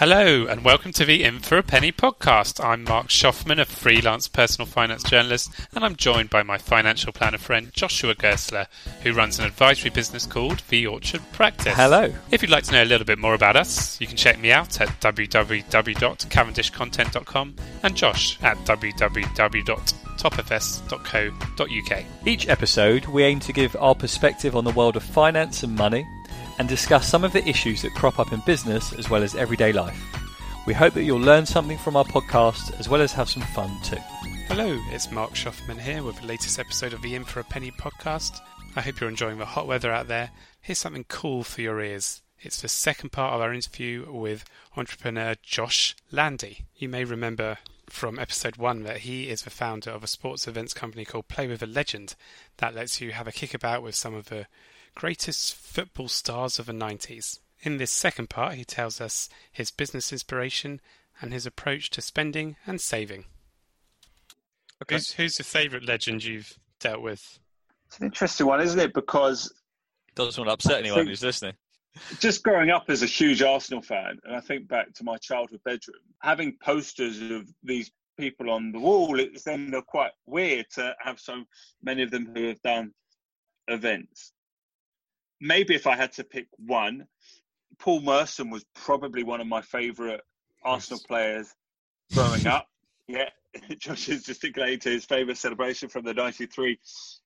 Hello, and welcome to the In for a Penny podcast. I'm Marc Shoffman, a freelance personal finance journalist, and I'm joined by my financial planner friend Joshua Gerstler, who runs an advisory business called The Orchard Practice. Hello. If you'd like to know a little bit more about us, you can check me out at www.cavendishcontent.com and Josh at www.topfs.co.uk. Each episode, we aim to give our perspective on the world of finance and money and discuss some of the issues that crop up in business as well as everyday life. We hope that you'll learn something from our podcast as well as have some fun too. Hello, it's Marc Shoffman here with the latest episode of the In for a Penny podcast. I hope you're enjoying the hot weather out there. Here's something cool for your ears. It's the second part of our interview with entrepreneur Josh Landy. You may remember from episode one that he is the founder of a sports events company called Play with a Legend that lets you have a kickabout with some of the greatest football stars of the 90s. In this second part, he tells us his business inspiration and his approach to spending and saving. Okay. Who's, who's your favourite legend you've dealt with? It's an interesting one, isn't it? Because doesn't want to upset anyone who's listening. Just growing up as a huge Arsenal fan, and I think back to my childhood bedroom, having posters of these people on the wall, it's then quite weird to have so many of them who have done events maybe if I had to pick one, Paul Merson was probably one of my favourite Arsenal players growing up. Yeah, Josh is gesticulating to his favourite celebration from the '93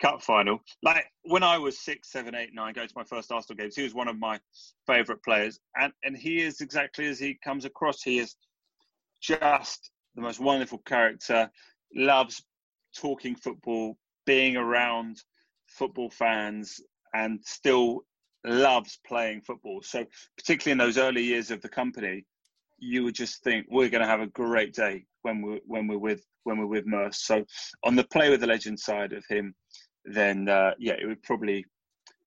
Cup final. Like when I was six, seven, eight, nine, going to my first Arsenal games, he was one of my favourite players, and and he is exactly as he comes across. He is just the most wonderful character. Loves talking football, being around football fans, and still loves playing football. So, particularly in those early years of the company, you would just think we're going to have a great day when we're when we're with when we're with Merse. So, on the play with the legend side of him, then uh, yeah, it would probably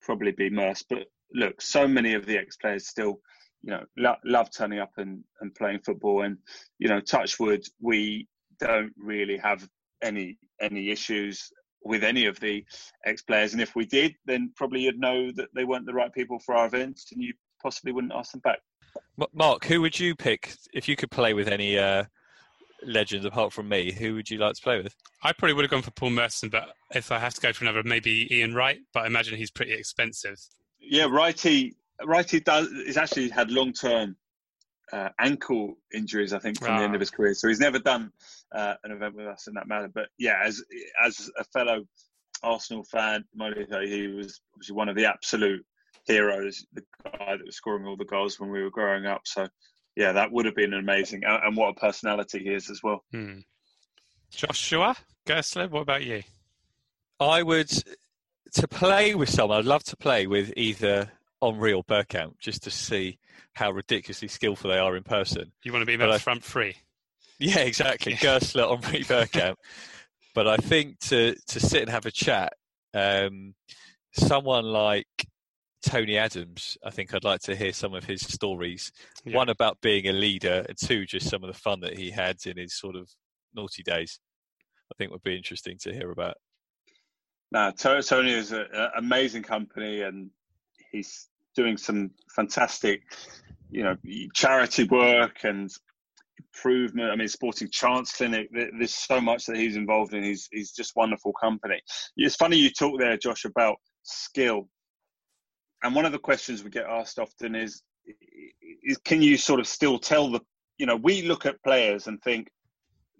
probably be Merse. But look, so many of the ex players still, you know, lo- love turning up and, and playing football. And you know, Touchwood, we don't really have any any issues with any of the ex players. And if we did, then probably you'd know that they weren't the right people for our events and you possibly wouldn't ask them back. Marc, who would you pick if you could play with any uh, legends apart from me? Who would you like to play with? I probably would have gone for Paul Merson, but if I have to go for another, maybe Ian Wright. But I imagine he's pretty expensive. Yeah, Wrighty. Wrighty does. He's actually had long term uh, ankle injuries, I think, from the end of ah. his career. So he's never done uh, an event with us in that manner. But yeah, as as a fellow Arsenal fan, he was obviously one of the absolute heroes, the guy that was scoring all the goals when we were growing up. So yeah, that would have been amazing, and what a personality he is as well. Hmm. Joshua Gerstler, what about you? I would to play with someone. I'd love to play with either Henry real Bergkamp just to see how ridiculously skillful they are in person. You want to be the front three? Yeah, exactly. Gerstler, Henry Bergkamp. but I think to to sit and have a chat, um, someone like Tony Adams, I think I'd like to hear some of his stories. Yeah. One about being a leader, and two, just some of the fun that he had in his sort of naughty days. I think would be interesting to hear about. Now, Tony is an amazing company, and he's doing some fantastic, you know, charity work and improvement. I mean, Sporting Chance Clinic. There's so much that he's involved in. He's he's just wonderful company. It's funny you talk there, Josh, about skill. And one of the questions we get asked often is, is can you sort of still tell the, you know, we look at players and think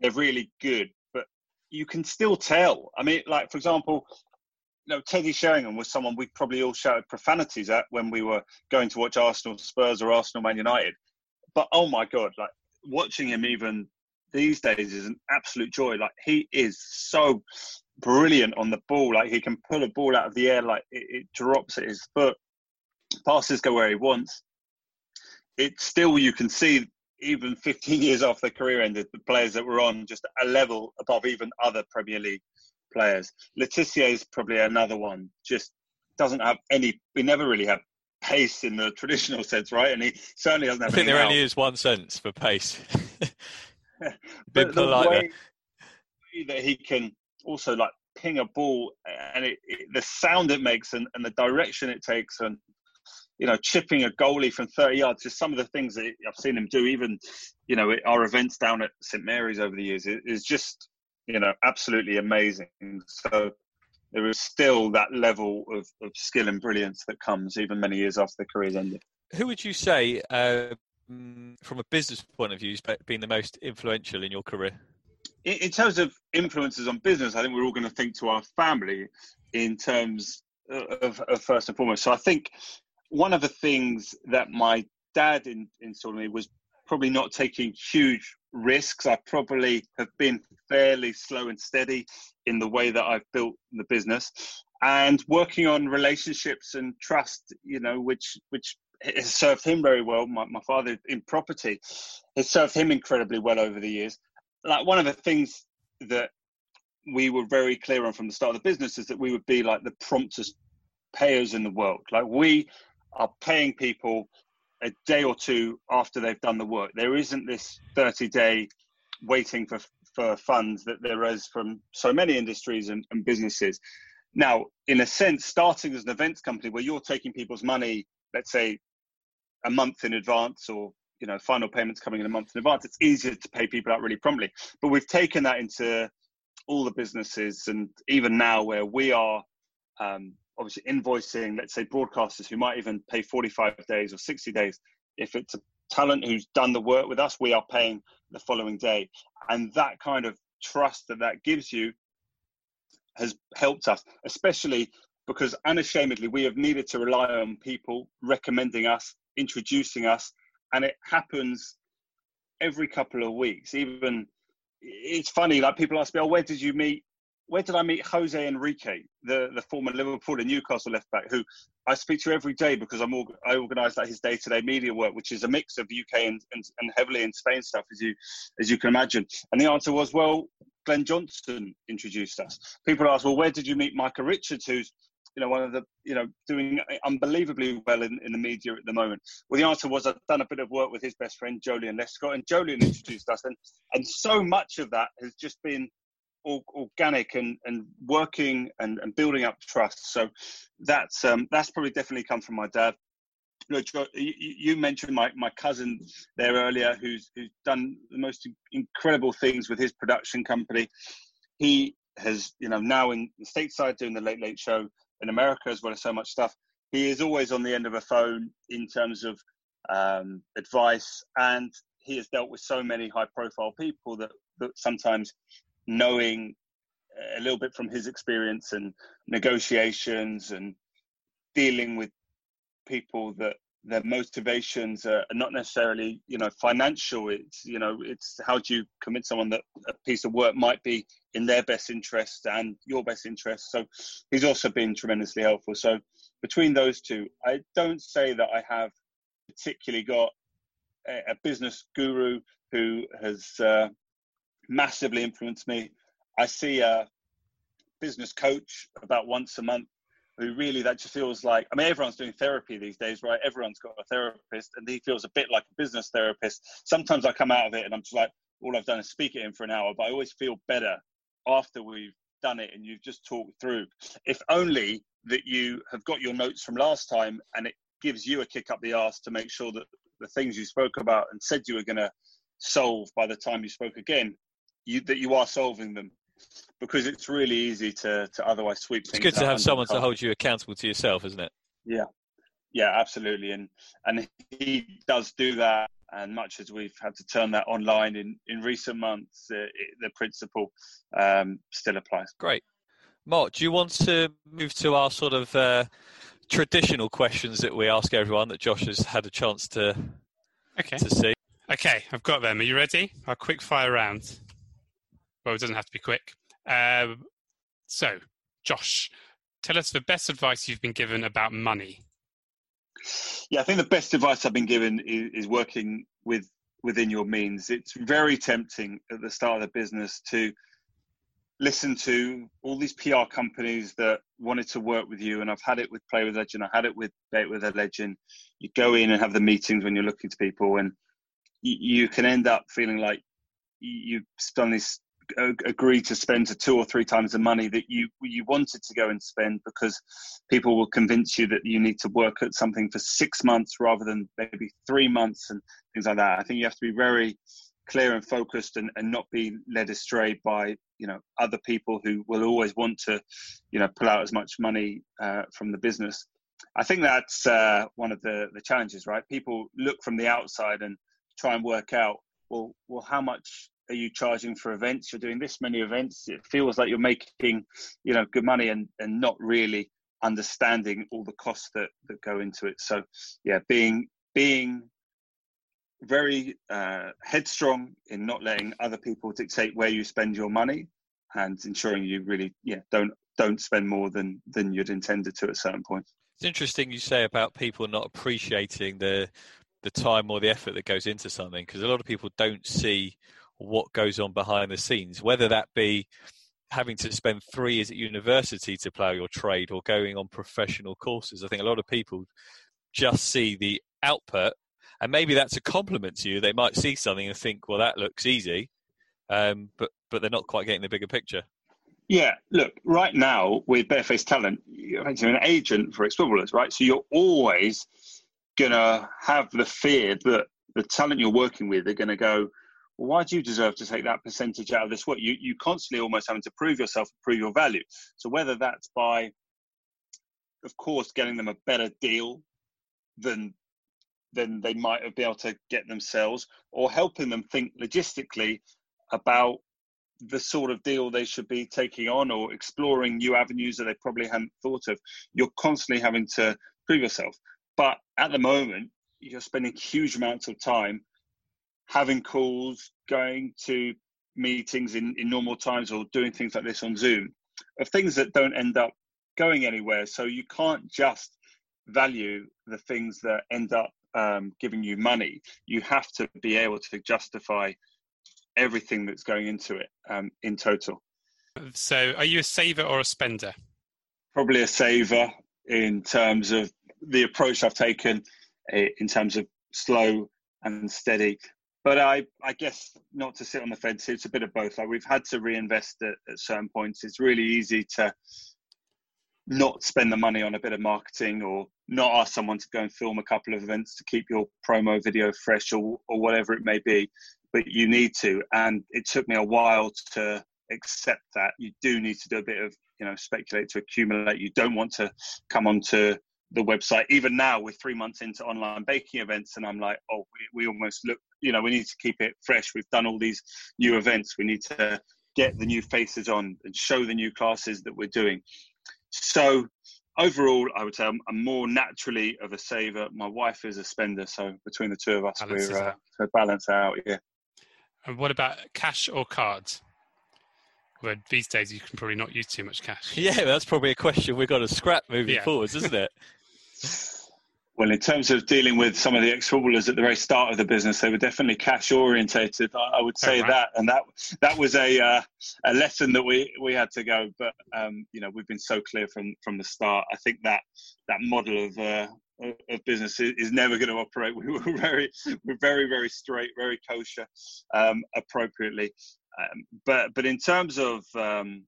they're really good, but you can still tell. I mean, like for example, know, Teddy Sheringham was someone we probably all shouted profanities at when we were going to watch Arsenal Spurs or Arsenal Man United. But oh my God, like watching him even these days is an absolute joy. Like he is so brilliant on the ball. Like he can pull a ball out of the air, like it, it drops at his foot, passes go where he wants. It still you can see even 15 years after their career ended, the players that were on just a level above even other Premier League players. Le Tissier is probably another one. Just doesn't have any. We never really have pace in the traditional sense, right? And he certainly doesn't have. I think there only is one sense for pace. Bit the way, way that he can also like ping a ball and it, it, the sound it makes and, and the direction it takes and you know chipping a goalie from 30 yards just some of the things that i've seen him do even you know our events down at st mary's over the years is just you know absolutely amazing. So there is still that level of, of skill and brilliance that comes even many years after the career's ended. Who would you say uh, from a business point of view has been the most influential in your career? In, in terms of influences on business, I think we're all going to think to our family in terms of, of, first and foremost. So I think one of the things that my dad in, installed in me was probably not taking huge risks. I probably have been fairly slow and steady in the way that I've built the business and working on relationships and trust, you know, which which has served him very well. My, my father in property has served him incredibly well over the years like one of the things that we were very clear on from the start of the business is that we would be like the promptest payers in the world. Like we are paying people a day or two after they've done the work. There isn't this 30 day waiting for for funds that there is from so many industries and, and businesses. Now, in a sense, starting as an events company where you're taking people's money, let's say a month in advance or you know final payments coming in a month in advance it's easier to pay people out really promptly but we've taken that into all the businesses and even now where we are um, obviously invoicing let's say broadcasters who might even pay 45 days or 60 days if it's a talent who's done the work with us we are paying the following day and that kind of trust that that gives you has helped us especially because unashamedly we have needed to rely on people recommending us introducing us and it happens every couple of weeks. Even it's funny, like people ask me, "Oh, where did you meet? Where did I meet Jose Enrique, the the former Liverpool and Newcastle left back, who I speak to every day because I'm I organise like his day to day media work, which is a mix of UK and, and, and heavily in Spain stuff, as you as you can imagine. And the answer was, well, Glenn Johnson introduced us. People ask, well, where did you meet Micah Richards, who's you know, one of the, you know, doing unbelievably well in, in the media at the moment? Well, the answer was I've done a bit of work with his best friend, Joleon Lescott, and Joleon introduced us. And, and so much of that has just been organic and, and working and, and building up trust. So that's, um, that's probably definitely come from my dad. You, know, you mentioned my, my cousin there earlier, who's who's done the most incredible things with his production company. He has, you know, now in the stateside doing the Late Late Show in America as well as so much stuff. He is always on the end of a phone in terms of um, advice, and he has dealt with so many high-profile people that, that sometimes knowing a little bit from his experience and negotiations and dealing with people that their motivations are not necessarily you know financial. It's you know it's how do you convince someone that a piece of work might be in their best interest and your best interest? So he's also been tremendously helpful. So between those two i don't say that i have particularly got a, a business guru who has uh, massively influenced me i see a business coach about once a month who really that just feels like I mean everyone's doing therapy these days, right? Everyone's got a therapist, and he feels a bit like a business therapist. Sometimes I come out of it and I'm just like, all I've done is speak at him for an hour, but I always feel better after we've done it and you've just talked through. If only that you have got your notes from last time and it gives you a kick up the arse to make sure that the things you spoke about and said you were going to solve by the time you spoke again, you, that you are solving them because it's really easy to to otherwise sweep things. it's good to have someone to hold you accountable to yourself isn't it? Yeah. Yeah absolutely. And and he does do that and much as we've had to turn that online in in recent months uh, it, the principle um, still applies. Great. Marc do you want to move to our sort of uh, traditional questions that we ask everyone that josh has had a chance to okay. to see? Okay i've got them. Are you ready? Our quick fire round well, it doesn't have to be quick. Um, so, Josh, tell us the best advice you've been given about money. Yeah, I think the best advice I've been given is, is working with within your means. It's very tempting at the start of the business to listen to all these PR companies that wanted to work with you, and I've had it with Play with Legend, I had it with Date with a Legend. You go in and have the meetings when you're looking to people, and you, you can end up feeling like you've done this agree to spend to two or three times the money that you you wanted to go and spend because people will convince you that you need to work at something for six months rather than maybe three months and things like that. I think you have to be very clear and focused and, and not be led astray by you know other people who will always want to you know pull out as much money uh, from the business i think that's uh, one of the the challenges right people look from the outside and try and work out well well how much are you charging for events? You're doing this many events. It feels like you're making you know good money and and not really understanding all the costs that that go into it. So yeah being being very uh, headstrong in not letting other people dictate where you spend your money and ensuring you really yeah don't don't spend more than than you'd intended to at certain points. It's interesting you say about people not appreciating the the time or the effort that goes into something because a lot of people don't see what goes on behind the scenes whether that be having to spend three years at university to plough your trade or going on professional courses i think a lot of people just see the output and maybe that's a compliment to you. They might see something and think, "Well, that looks easy," um, but but they're not quite getting the bigger picture. Yeah, look, right now with Barefaced Talent, you're an agent for ex footballers, right? So you're always gonna have the fear that the talent you're working with are gonna go, why do you deserve to take that percentage out of this work? You you constantly almost having to prove yourself, prove your value. So whether that's by, of course, getting them a better deal than than they might have been able to get themselves, or helping them think logistically about the sort of deal they should be taking on or exploring new avenues that they probably hadn't thought of. You're constantly having to prove yourself. But at the moment, you're spending huge amounts of time having calls, going to meetings in, in normal times or doing things like this on Zoom of things that don't end up going anywhere. So you can't just value the things that end up um, giving you money, you have to be able to justify everything that's going into it um, in total. So, are you a saver or a spender? Probably a saver in terms of the approach I've taken, eh, in terms of slow and steady. But I, I guess not to sit on the fence. It's a bit of both. Like we've had to reinvest at, at certain points. It's really easy to not spend the money on a bit of marketing or not ask someone to go and film a couple of events to keep your promo video fresh or, or whatever it may be but you need to and it took me a while to accept that you do need to do a bit of you know speculate to accumulate you don't want to come onto the website even now we're three months into online baking events and i'm like oh we, we almost look you know we need to keep it fresh we've done all these new events we need to get the new faces on and show the new classes that we're doing so overall, I would say I'm, I'm, more naturally of a saver. My wife is a spender, so between the two of us, we uh, balance out. Yeah. And what about cash or cards? Well, these days you can probably not use too much cash. Yeah, that's probably a question we've got to scrap moving yeah. forwards, isn't it? Well, in terms of dealing with some of the ex-footballers at the very start of the business, they were definitely cash orientated. I, would say oh, right. that, and that that was a uh, a lesson that we we had to go. But um, you know, we've been so clear from from the start. I think that that model of uh, of business is never going to operate. We were very we're very very straight, very kosher, um, appropriately. Um, but but in terms of um,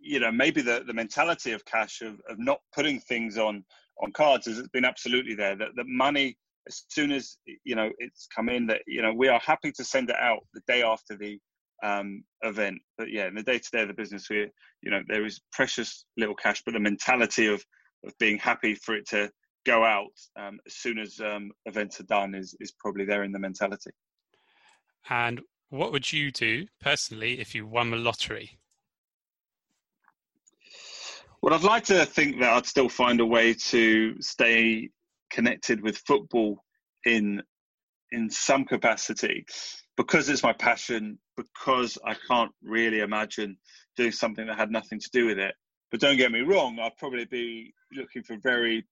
you know maybe the the mentality of cash of, of not putting things on on cards has been absolutely there. That the money, as soon as you know it's come in, that you know we are happy to send it out the day after the um, event. But yeah, in the day to day of the business, we you know there is precious little cash, but the mentality of of being happy for it to go out um, as soon as um, events are done is is probably there in the mentality. And what would you do personally if you won the lottery? Well, I'd like to think that I'd still find a way to stay connected with football in in some capacity because it's my passion because I can't really imagine doing something that had nothing to do with it. But don't get me wrong, I'd probably be looking for very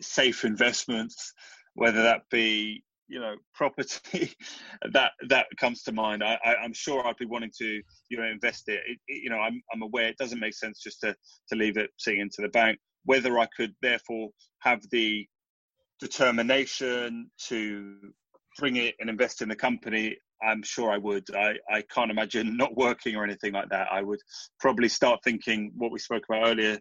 safe investments, whether that be you know property that that comes to mind I, I am sure i'd be wanting to you know invest it. It, it. you know i'm i'm aware it doesn't make sense just to to leave it sitting into the bank whether i could therefore have the determination to bring it and invest in the company i'm sure i would i i can't imagine not working or anything like that i would probably start thinking what we spoke about earlier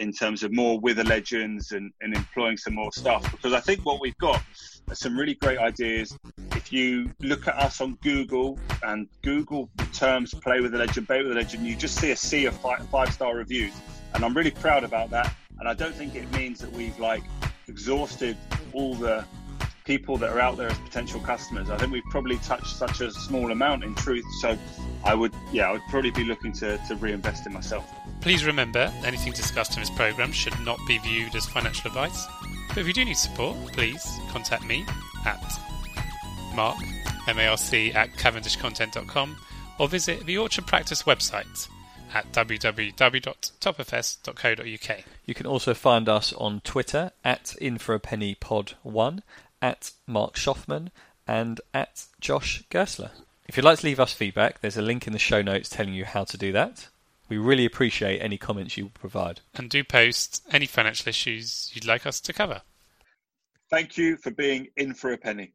in terms of more with the legends and, and employing some more stuff because I think what we've got are some really great ideas. If you look at us on Google and Google terms play with the legend, bait with the legend, you just see a sea of five, five star reviews. And I'm really proud about that. And I don't think it means that we've like exhausted all the people that are out there as potential customers. I think we've probably touched such a small amount in truth. So I would, yeah, I would probably be looking to, to reinvest in myself. Please remember, anything discussed in this programme should not be viewed as financial advice. But if you do need support, please contact me at marc, M-A-R-C, at cavendishcontent.com or visit the Orchard Practice website at www.topfs.co.uk. You can also find us on Twitter at InForAPennyPod1, at Marc Shoffman, and at Josh Gerstler. If you'd like to leave us feedback, there's a link in the show notes telling you how to do that. We really appreciate any comments you provide. And do post any financial issues you'd like us to cover. Thank you for being in for a penny.